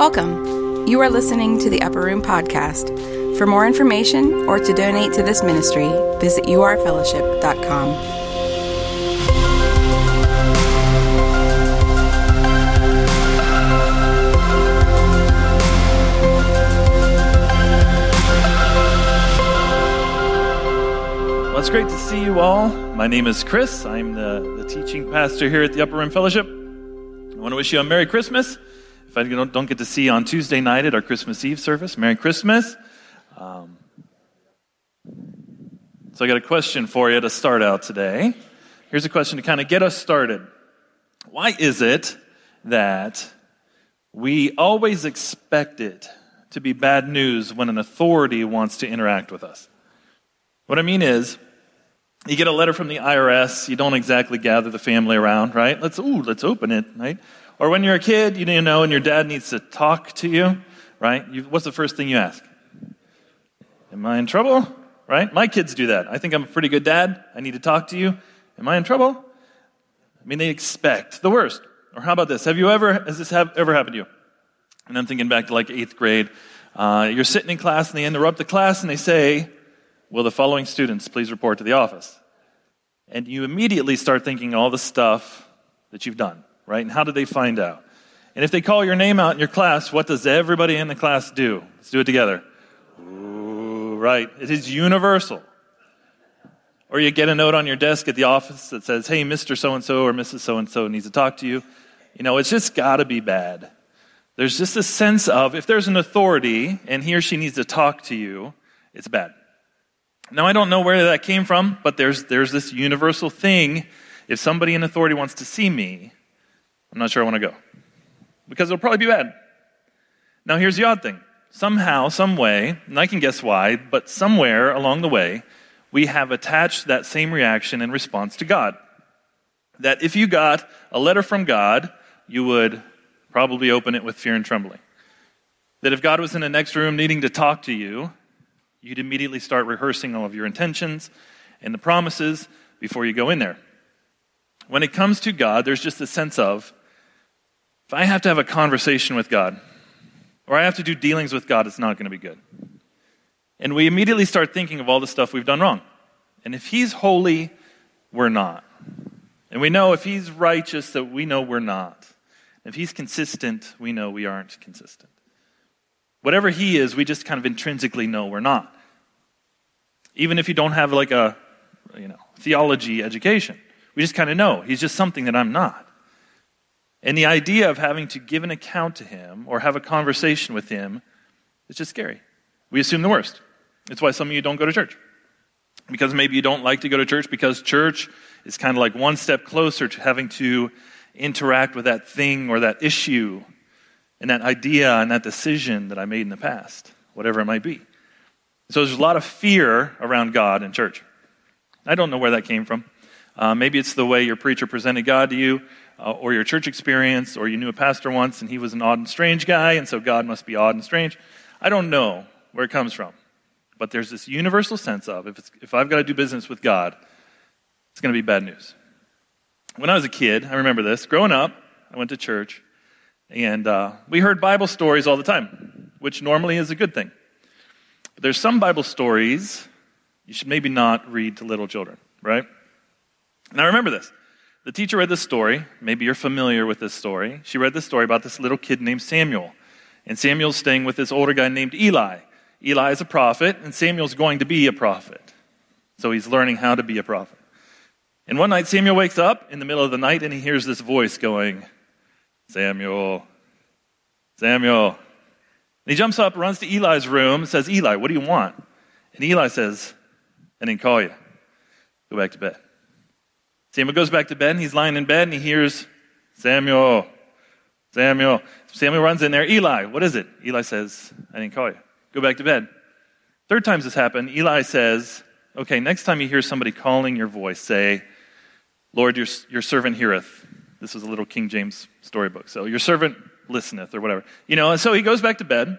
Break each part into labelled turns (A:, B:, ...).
A: Welcome. You are listening to the Upper Room Podcast. For more information or to donate to this ministry, visit urfellowship.com.
B: Well, it's great to see you all. My name is Chris. I'm the, the teaching pastor here at the Upper Room Fellowship. I want to wish you a Merry Christmas. If I don't, get to see you on Tuesday night at our Christmas Eve service, Merry Christmas. Um, so I got a question for you to start out today. Here's a question to kind of get us started. Why is it that we always expect it to be bad news when an authority wants to interact with us? What I mean is, you get a letter from the IRS, you don't exactly gather the family around, right? Let's, ooh, let's open it, right? Or when you're a kid, you know, and your dad needs to talk to you, right? You, what's the first thing you ask? Am I in trouble? Right? My kids do that. I think I'm a pretty good dad. I need to talk to you. Am I in trouble? I mean, they expect the worst. Or how about this? Have you ever, has this have, ever happened to you? And I'm thinking back to like eighth grade. Uh, you're sitting in class and they interrupt the class and they say, Will the following students please report to the office? And you immediately start thinking all the stuff that you've done right? And how did they find out? And if they call your name out in your class, what does everybody in the class do? Let's do it together. Ooh, right. It is universal. Or you get a note on your desk at the office that says, hey, Mr. So and so or Mrs. So and so needs to talk to you. You know, it's just got to be bad. There's just a sense of if there's an authority and he or she needs to talk to you, it's bad. Now, I don't know where that came from, but there's, there's this universal thing. If somebody in authority wants to see me, I'm not sure I want to go. Because it'll probably be bad. Now, here's the odd thing. Somehow, some way, and I can guess why, but somewhere along the way, we have attached that same reaction in response to God. That if you got a letter from God, you would probably open it with fear and trembling. That if God was in the next room needing to talk to you, you'd immediately start rehearsing all of your intentions and the promises before you go in there. When it comes to God, there's just a sense of if I have to have a conversation with God, or I have to do dealings with God, it's not going to be good. And we immediately start thinking of all the stuff we've done wrong. And if He's holy, we're not. And we know if He's righteous, that we know we're not. If He's consistent, we know we aren't consistent. Whatever He is, we just kind of intrinsically know we're not. Even if you don't have like a, you know, theology education, we just kind of know He's just something that I'm not. And the idea of having to give an account to him or have a conversation with him is just scary. We assume the worst. It's why some of you don't go to church. Because maybe you don't like to go to church because church is kind of like one step closer to having to interact with that thing or that issue and that idea and that decision that I made in the past, whatever it might be. So there's a lot of fear around God in church. I don't know where that came from. Uh, maybe it's the way your preacher presented God to you uh, or your church experience, or you knew a pastor once and he was an odd and strange guy, and so God must be odd and strange. I don't know where it comes from. But there's this universal sense of if, if I've got to do business with God, it's going to be bad news. When I was a kid, I remember this. Growing up, I went to church, and uh, we heard Bible stories all the time, which normally is a good thing. But there's some Bible stories you should maybe not read to little children, right? And I remember this. The teacher read this story. Maybe you're familiar with this story. She read this story about this little kid named Samuel. And Samuel's staying with this older guy named Eli. Eli is a prophet, and Samuel's going to be a prophet. So he's learning how to be a prophet. And one night, Samuel wakes up in the middle of the night and he hears this voice going, Samuel, Samuel. And he jumps up, runs to Eli's room, says, Eli, what do you want? And Eli says, I didn't call you. Go back to bed. Samuel goes back to bed and he's lying in bed and he hears Samuel, Samuel. Samuel runs in there. Eli, what is it? Eli says, I didn't call you. Go back to bed. Third times this happened, Eli says, Okay, next time you hear somebody calling your voice, say, Lord, your, your servant heareth. This is a little King James storybook. So, your servant listeneth, or whatever. You know, and so he goes back to bed.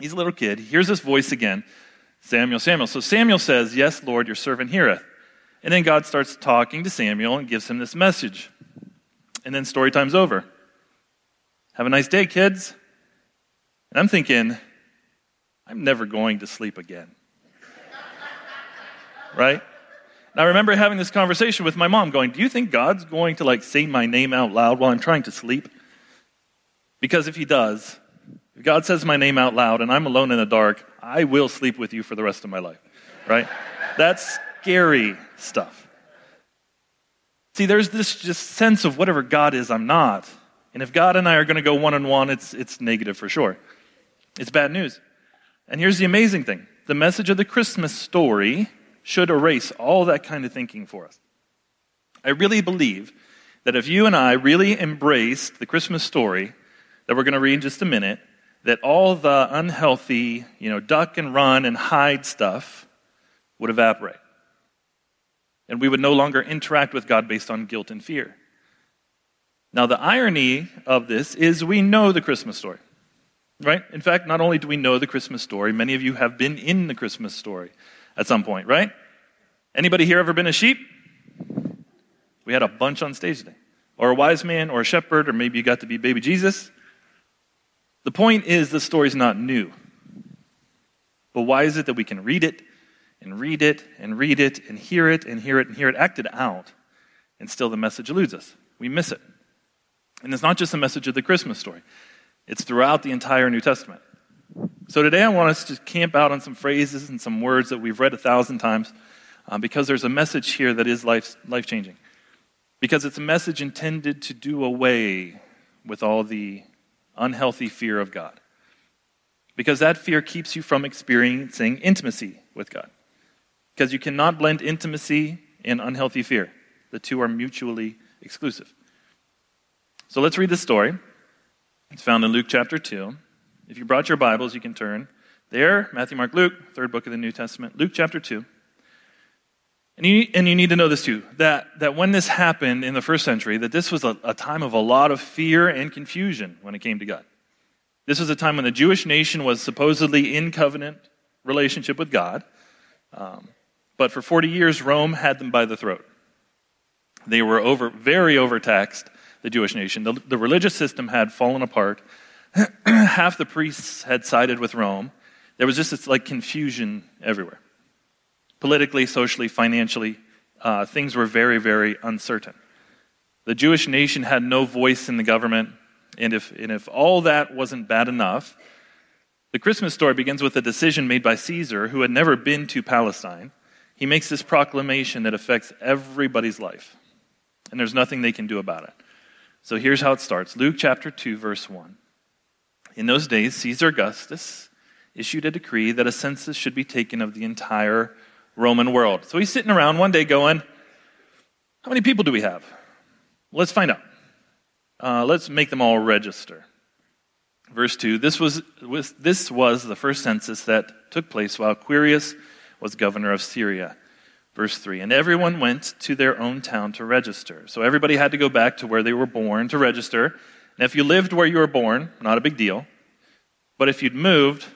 B: He's a little kid. He hears this voice again Samuel, Samuel. So Samuel says, Yes, Lord, your servant heareth. And then God starts talking to Samuel and gives him this message. And then story time's over. Have a nice day, kids. And I'm thinking, I'm never going to sleep again. right? And I remember having this conversation with my mom going, Do you think God's going to like say my name out loud while I'm trying to sleep? Because if he does, if God says my name out loud and I'm alone in the dark, I will sleep with you for the rest of my life. Right? That's scary stuff. See, there's this just sense of whatever God is, I'm not. And if God and I are going to go one on one, it's, it's negative for sure. It's bad news. And here's the amazing thing the message of the Christmas story should erase all that kind of thinking for us. I really believe that if you and I really embraced the Christmas story that we're going to read in just a minute, that all the unhealthy, you know, duck and run and hide stuff would evaporate. And we would no longer interact with God based on guilt and fear. Now, the irony of this is we know the Christmas story, right? In fact, not only do we know the Christmas story, many of you have been in the Christmas story at some point, right? Anybody here ever been a sheep? We had a bunch on stage today. Or a wise man, or a shepherd, or maybe you got to be baby Jesus. The point is, the story's not new. But why is it that we can read it and read it and read it and hear it and hear it and hear it acted out, and still the message eludes us? We miss it. And it's not just the message of the Christmas story, it's throughout the entire New Testament. So today I want us to camp out on some phrases and some words that we've read a thousand times um, because there's a message here that is life changing. Because it's a message intended to do away with all the unhealthy fear of God. Because that fear keeps you from experiencing intimacy with God. Because you cannot blend intimacy and unhealthy fear, the two are mutually exclusive. So let's read this story. It's found in Luke chapter 2. If you brought your Bibles, you can turn there Matthew, Mark, Luke, third book of the New Testament, Luke chapter 2. And you, and you need to know this too that, that when this happened in the first century, that this was a, a time of a lot of fear and confusion when it came to God. This was a time when the Jewish nation was supposedly in covenant relationship with God. Um, but for 40 years, Rome had them by the throat. They were over, very overtaxed, the Jewish nation. The, the religious system had fallen apart. Half the priests had sided with Rome. There was just this like confusion everywhere politically, socially, financially, uh, things were very, very uncertain. The Jewish nation had no voice in the government, and if, and if all that wasn't bad enough, the Christmas story begins with a decision made by Caesar, who had never been to Palestine. He makes this proclamation that affects everybody's life, and there's nothing they can do about it. So here's how it starts Luke chapter 2, verse 1. In those days, Caesar Augustus issued a decree that a census should be taken of the entire Roman world. So he's sitting around one day going, How many people do we have? Let's find out. Uh, let's make them all register. Verse 2 this was, was, this was the first census that took place while Quirinius was governor of Syria. Verse 3 And everyone went to their own town to register. So everybody had to go back to where they were born to register. And if you lived where you were born, not a big deal. But if you'd moved,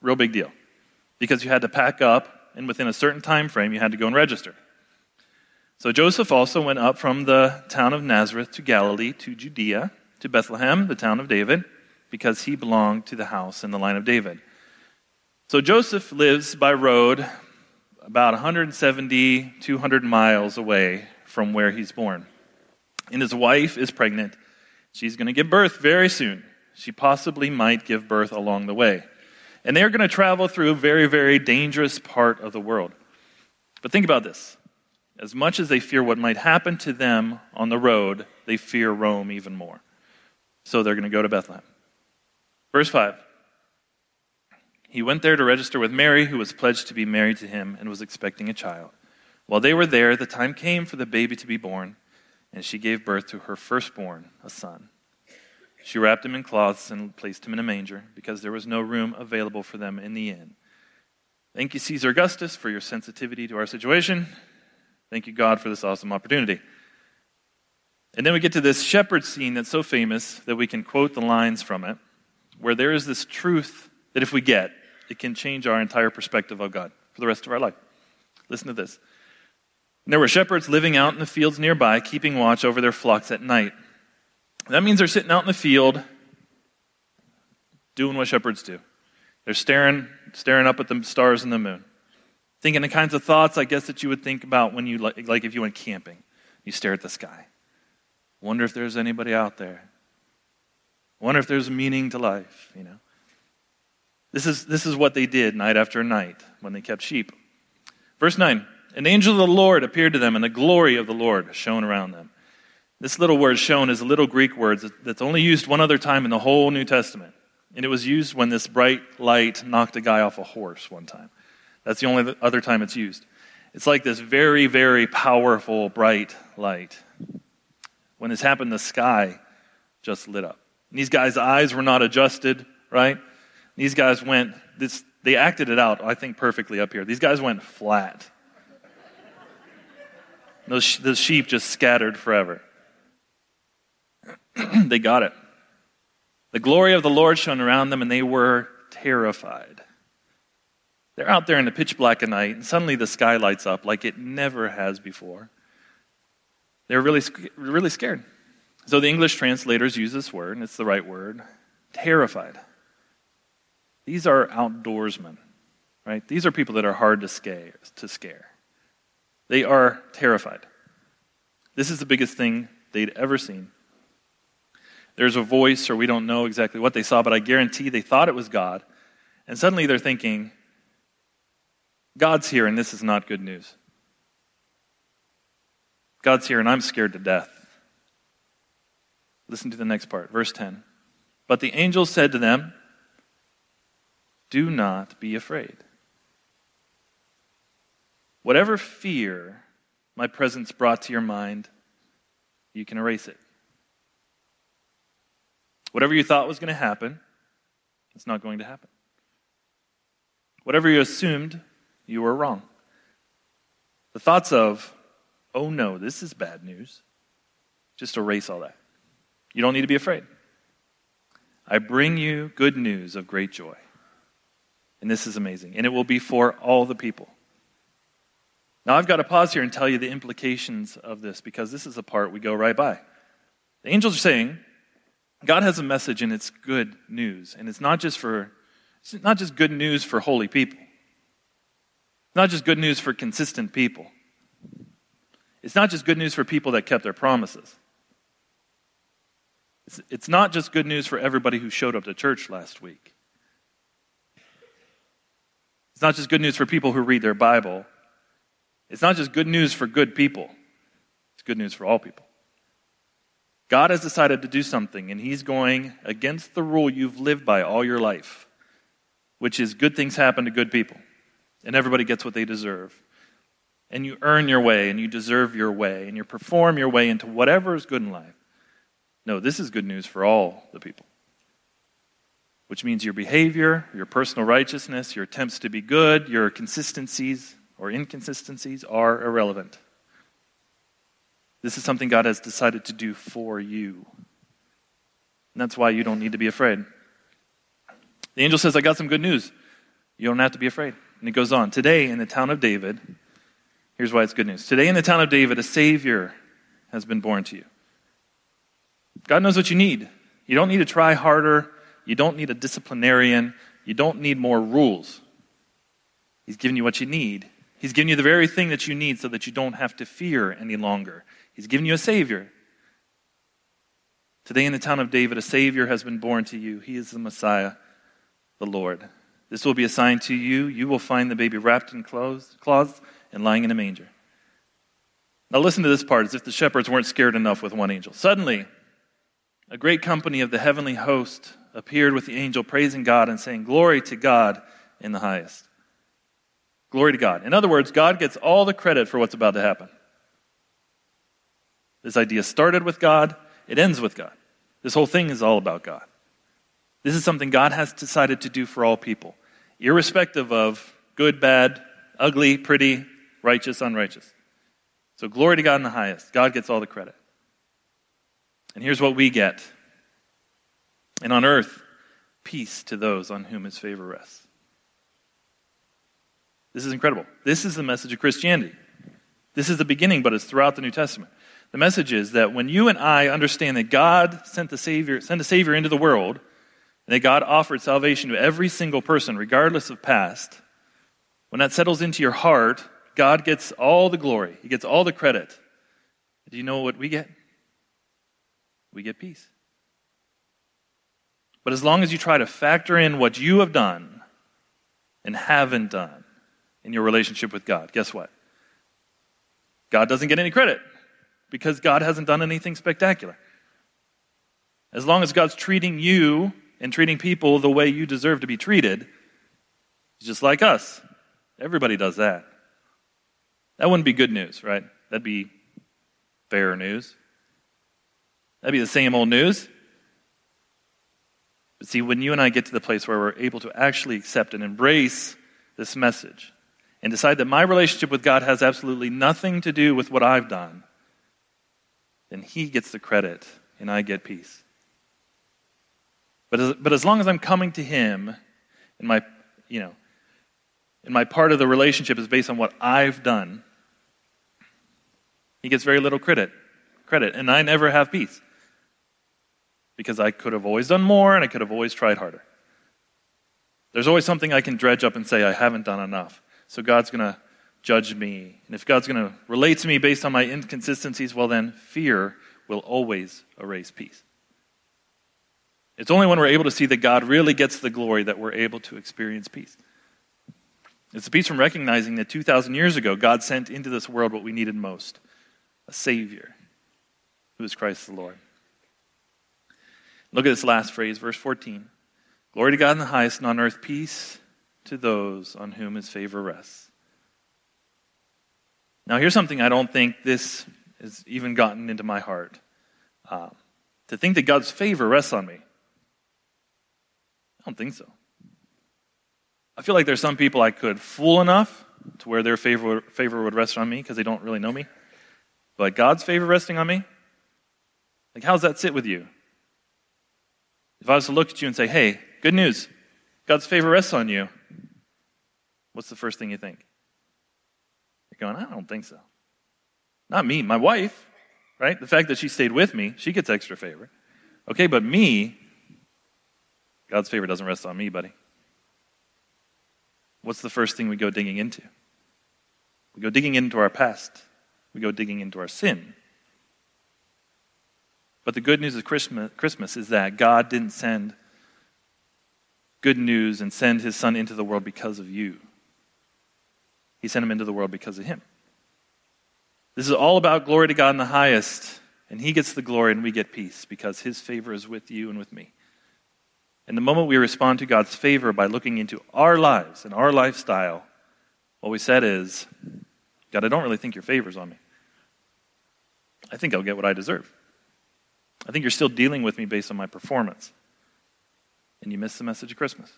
B: real big deal. Because you had to pack up and within a certain time frame, you had to go and register. So Joseph also went up from the town of Nazareth to Galilee, to Judea, to Bethlehem, the town of David, because he belonged to the house in the line of David. So Joseph lives by road about 170, 200 miles away from where he's born. And his wife is pregnant. She's going to give birth very soon. She possibly might give birth along the way. And they're going to travel through a very, very dangerous part of the world. But think about this. As much as they fear what might happen to them on the road, they fear Rome even more. So they're going to go to Bethlehem. Verse 5. He went there to register with Mary, who was pledged to be married to him and was expecting a child. While they were there, the time came for the baby to be born, and she gave birth to her firstborn, a son. She wrapped him in cloths and placed him in a manger because there was no room available for them in the inn. Thank you, Caesar Augustus, for your sensitivity to our situation. Thank you, God, for this awesome opportunity. And then we get to this shepherd scene that's so famous that we can quote the lines from it, where there is this truth that if we get, it can change our entire perspective of God for the rest of our life. Listen to this. There were shepherds living out in the fields nearby, keeping watch over their flocks at night. That means they're sitting out in the field, doing what shepherds do. They're staring, staring up at the stars and the moon, thinking the kinds of thoughts, I guess, that you would think about when you, like, like if you went camping. You stare at the sky. Wonder if there's anybody out there. Wonder if there's meaning to life, you know. This is, this is what they did night after night when they kept sheep. Verse 9 An angel of the Lord appeared to them, and the glory of the Lord shone around them. This little word shone is a little Greek word that's only used one other time in the whole New Testament. And it was used when this bright light knocked a guy off a horse one time. That's the only other time it's used. It's like this very, very powerful, bright light. When this happened, the sky just lit up. And these guys' eyes were not adjusted, right? These guys went, this, they acted it out, I think, perfectly up here. These guys went flat. Those, those sheep just scattered forever. they got it. The glory of the Lord shone around them, and they were terrified. They're out there in the pitch black of night, and suddenly the sky lights up like it never has before. They're really, really scared. So the English translators use this word, and it's the right word terrified. These are outdoorsmen, right? These are people that are hard to scare. To scare. They are terrified. This is the biggest thing they'd ever seen. There's a voice, or we don't know exactly what they saw, but I guarantee they thought it was God. And suddenly they're thinking, God's here, and this is not good news. God's here, and I'm scared to death. Listen to the next part, verse 10. But the angel said to them, Do not be afraid. Whatever fear my presence brought to your mind, you can erase it. Whatever you thought was going to happen, it's not going to happen. Whatever you assumed, you were wrong. The thoughts of, oh no, this is bad news, just erase all that. You don't need to be afraid. I bring you good news of great joy. And this is amazing. And it will be for all the people. Now, I've got to pause here and tell you the implications of this because this is a part we go right by. The angels are saying, God has a message and it's good news. And it's not just for it's not just good news for holy people. It's not just good news for consistent people. It's not just good news for people that kept their promises. It's, it's not just good news for everybody who showed up to church last week. It's not just good news for people who read their Bible. It's not just good news for good people. It's good news for all people. God has decided to do something, and He's going against the rule you've lived by all your life, which is good things happen to good people, and everybody gets what they deserve. And you earn your way, and you deserve your way, and you perform your way into whatever is good in life. No, this is good news for all the people, which means your behavior, your personal righteousness, your attempts to be good, your consistencies or inconsistencies are irrelevant. This is something God has decided to do for you. And that's why you don't need to be afraid. The angel says, I got some good news. You don't have to be afraid. And he goes on. Today, in the town of David, here's why it's good news. Today, in the town of David, a Savior has been born to you. God knows what you need. You don't need to try harder. You don't need a disciplinarian. You don't need more rules. He's given you what you need. He's given you the very thing that you need so that you don't have to fear any longer. He's given you a Savior. Today in the town of David, a Savior has been born to you. He is the Messiah, the Lord. This will be a sign to you. You will find the baby wrapped in clothes, cloths and lying in a manger. Now, listen to this part as if the shepherds weren't scared enough with one angel. Suddenly, a great company of the heavenly host appeared with the angel, praising God and saying, Glory to God in the highest. Glory to God. In other words, God gets all the credit for what's about to happen. This idea started with God, it ends with God. This whole thing is all about God. This is something God has decided to do for all people, irrespective of good, bad, ugly, pretty, righteous, unrighteous. So, glory to God in the highest. God gets all the credit. And here's what we get. And on earth, peace to those on whom his favor rests. This is incredible. This is the message of Christianity. This is the beginning, but it's throughout the New Testament. The message is that when you and I understand that God sent the Savior, sent a Savior into the world, and that God offered salvation to every single person, regardless of past, when that settles into your heart, God gets all the glory, He gets all the credit. Do you know what we get? We get peace. But as long as you try to factor in what you have done and haven't done in your relationship with God, guess what? God doesn't get any credit because God hasn't done anything spectacular. As long as God's treating you and treating people the way you deserve to be treated, just like us. Everybody does that. That wouldn't be good news, right? That'd be fair news. That'd be the same old news. But see, when you and I get to the place where we're able to actually accept and embrace this message and decide that my relationship with God has absolutely nothing to do with what I've done, then He gets the credit and I get peace. But as, but as long as I'm coming to Him and my, you know, and my part of the relationship is based on what I've done, He gets very little credit. Credit, and I never have peace because I could have always done more and I could have always tried harder. There's always something I can dredge up and say, I haven't done enough. So God's going to judge me. And if God's going to relate to me based on my inconsistencies, well, then fear will always erase peace. It's only when we're able to see that God really gets the glory that we're able to experience peace. It's a peace from recognizing that 2,000 years ago, God sent into this world what we needed most a Savior, who is Christ the Lord. Look at this last phrase, verse 14. Glory to God in the highest, and on earth peace to those on whom his favor rests. Now, here's something I don't think this has even gotten into my heart. Uh, to think that God's favor rests on me. I don't think so. I feel like there's some people I could fool enough to where their favor, favor would rest on me because they don't really know me. But God's favor resting on me? Like, how does that sit with you? If I was to look at you and say, hey, good news, God's favor rests on you, what's the first thing you think? You're going, I don't think so. Not me, my wife, right? The fact that she stayed with me, she gets extra favor. Okay, but me, God's favor doesn't rest on me, buddy. What's the first thing we go digging into? We go digging into our past. We go digging into our sin. But the good news of Christmas, is that God didn't send good news and send his son into the world because of you. He sent him into the world because of him. This is all about glory to God in the highest, and he gets the glory and we get peace because his favor is with you and with me. And the moment we respond to God's favor by looking into our lives and our lifestyle, what we said is, God, I don't really think your favor's on me. I think I'll get what I deserve. I think you're still dealing with me based on my performance. And you miss the message of Christmas.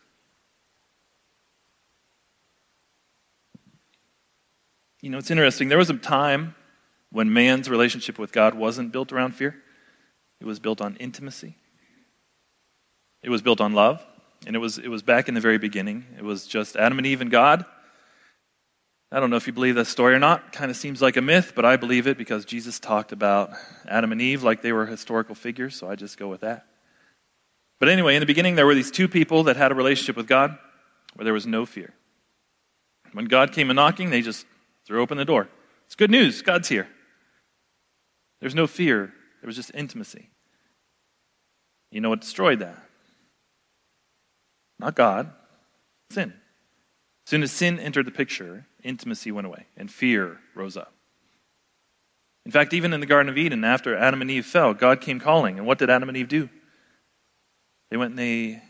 B: You know, it's interesting. There was a time when man's relationship with God wasn't built around fear, it was built on intimacy, it was built on love. And it was, it was back in the very beginning. It was just Adam and Eve and God. I don't know if you believe that story or not. Kind of seems like a myth, but I believe it because Jesus talked about Adam and Eve like they were historical figures, so I just go with that. But anyway, in the beginning, there were these two people that had a relationship with God where there was no fear. When God came a knocking, they just threw open the door. It's good news. God's here. There's no fear, there was just intimacy. You know what destroyed that? Not God, sin. As soon as sin entered the picture, intimacy went away and fear rose up. In fact, even in the Garden of Eden, after Adam and Eve fell, God came calling. And what did Adam and Eve do? They went and they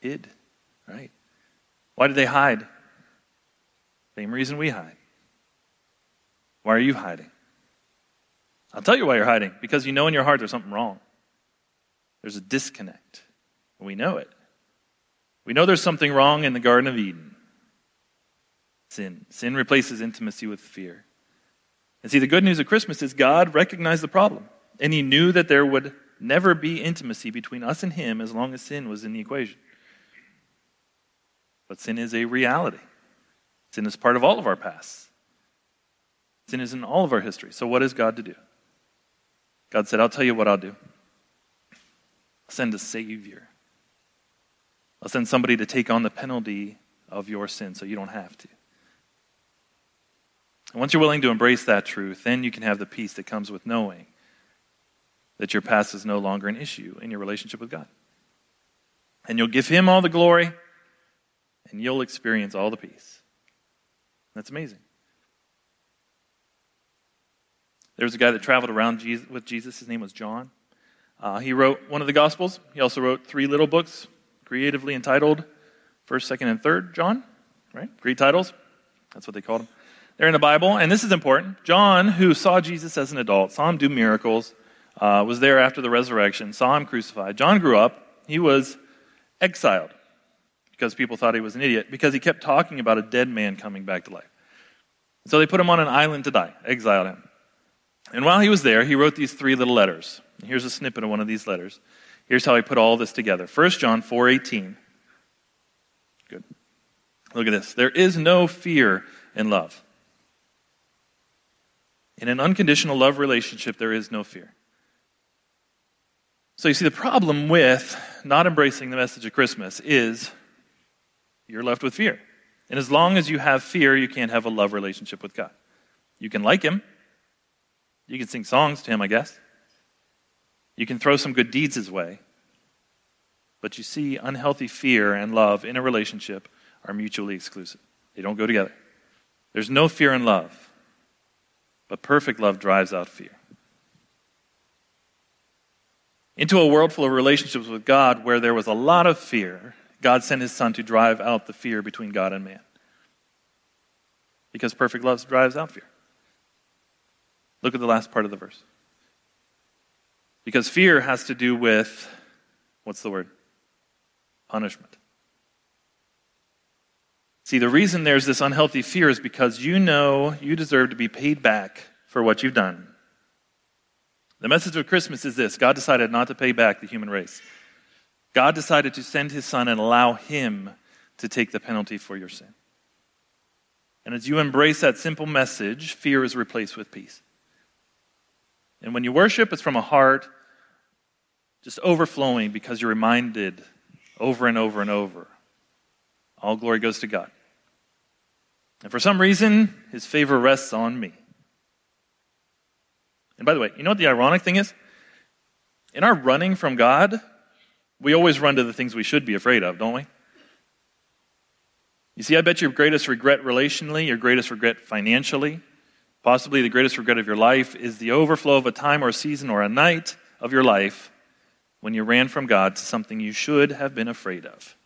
B: hid, right? Why did they hide? Same reason we hide. Why are you hiding? I'll tell you why you're hiding. Because you know in your heart there's something wrong. There's a disconnect. We know it. We know there's something wrong in the Garden of Eden sin. Sin replaces intimacy with fear. And see, the good news of Christmas is God recognized the problem, and He knew that there would never be intimacy between us and Him as long as sin was in the equation. But sin is a reality, sin is part of all of our pasts, sin is in all of our history. So, what is God to do? God said, I'll tell you what I'll do. I'll send a Savior. I'll send somebody to take on the penalty of your sin so you don't have to. And once you're willing to embrace that truth, then you can have the peace that comes with knowing that your past is no longer an issue in your relationship with God. And you'll give Him all the glory, and you'll experience all the peace. That's amazing. There was a guy that traveled around Jesus, with Jesus. His name was John. Uh, he wrote one of the Gospels. He also wrote three little books, creatively entitled First, Second, and Third John. Right? Great titles. That's what they called them. They're in the Bible, and this is important. John, who saw Jesus as an adult, saw him do miracles, uh, was there after the resurrection, saw him crucified. John grew up. He was exiled because people thought he was an idiot because he kept talking about a dead man coming back to life. So they put him on an island to die, exiled him. And while he was there, he wrote these three little letters. Here's a snippet of one of these letters. Here's how he put all this together. 1 John 4:18. Good. Look at this. There is no fear in love. In an unconditional love relationship, there is no fear. So you see, the problem with not embracing the message of Christmas is you're left with fear. And as long as you have fear, you can't have a love relationship with God. You can like Him, you can sing songs to Him, I guess. You can throw some good deeds His way. But you see, unhealthy fear and love in a relationship are mutually exclusive, they don't go together. There's no fear in love, but perfect love drives out fear. Into a world full of relationships with God where there was a lot of fear, God sent his son to drive out the fear between God and man. Because perfect love drives out fear. Look at the last part of the verse. Because fear has to do with, what's the word? Punishment. See, the reason there's this unhealthy fear is because you know you deserve to be paid back for what you've done. The message of Christmas is this God decided not to pay back the human race. God decided to send his son and allow him to take the penalty for your sin. And as you embrace that simple message, fear is replaced with peace. And when you worship, it's from a heart just overflowing because you're reminded over and over and over all glory goes to God. And for some reason, his favor rests on me. And by the way, you know what the ironic thing is? In our running from God, we always run to the things we should be afraid of, don't we? You see, I bet your greatest regret relationally, your greatest regret financially, possibly the greatest regret of your life is the overflow of a time or a season or a night of your life when you ran from God to something you should have been afraid of.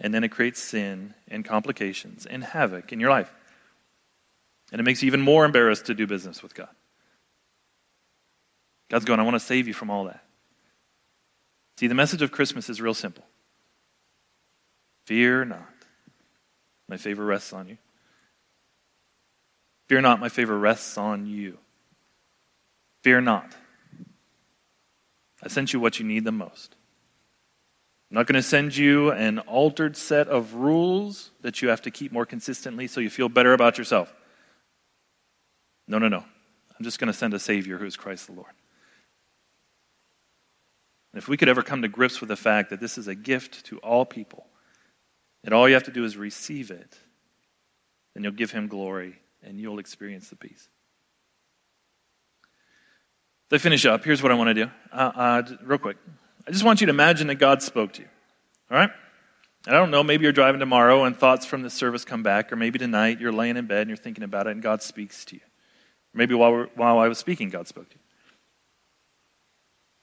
B: And then it creates sin and complications and havoc in your life. And it makes you even more embarrassed to do business with God. God's going, I want to save you from all that. See, the message of Christmas is real simple Fear not. My favor rests on you. Fear not, my favor rests on you. Fear not. I sent you what you need the most. I'm not going to send you an altered set of rules that you have to keep more consistently so you feel better about yourself. No, no, no. I'm just going to send a Savior who is Christ the Lord. And if we could ever come to grips with the fact that this is a gift to all people, that all you have to do is receive it, then you'll give him glory and you'll experience the peace. To finish up, here's what I want to do. Uh, uh, real quick. I just want you to imagine that God spoke to you. All right? And I don't know, maybe you're driving tomorrow and thoughts from this service come back, or maybe tonight you're laying in bed and you're thinking about it and God speaks to you. Maybe while, while I was speaking, God spoke to you.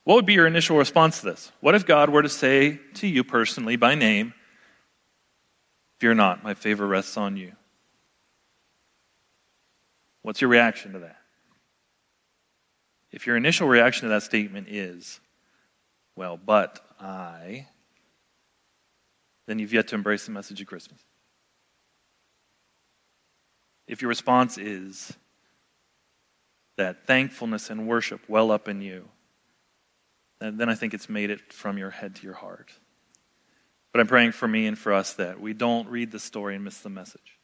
B: What would be your initial response to this? What if God were to say to you personally by name, Fear not, my favor rests on you? What's your reaction to that? If your initial reaction to that statement is, Well, but I, then you've yet to embrace the message of Christmas. If your response is that thankfulness and worship well up in you, then I think it's made it from your head to your heart. But I'm praying for me and for us that we don't read the story and miss the message.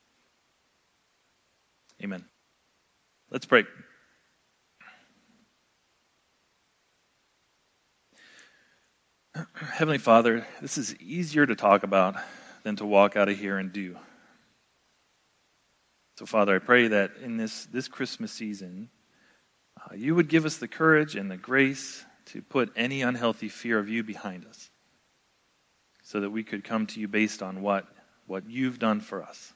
B: Amen. Let's pray. Heavenly Father, this is easier to talk about than to walk out of here and do. So, Father, I pray that in this, this Christmas season, uh, you would give us the courage and the grace to put any unhealthy fear of you behind us so that we could come to you based on what, what you've done for us.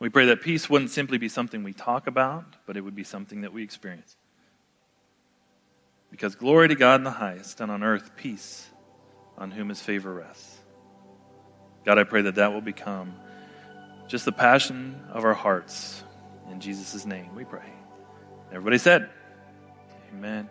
B: We pray that peace wouldn't simply be something we talk about, but it would be something that we experience. Because glory to God in the highest, and on earth peace, on whom his favor rests. God, I pray that that will become just the passion of our hearts. In Jesus' name we pray. Everybody said, Amen.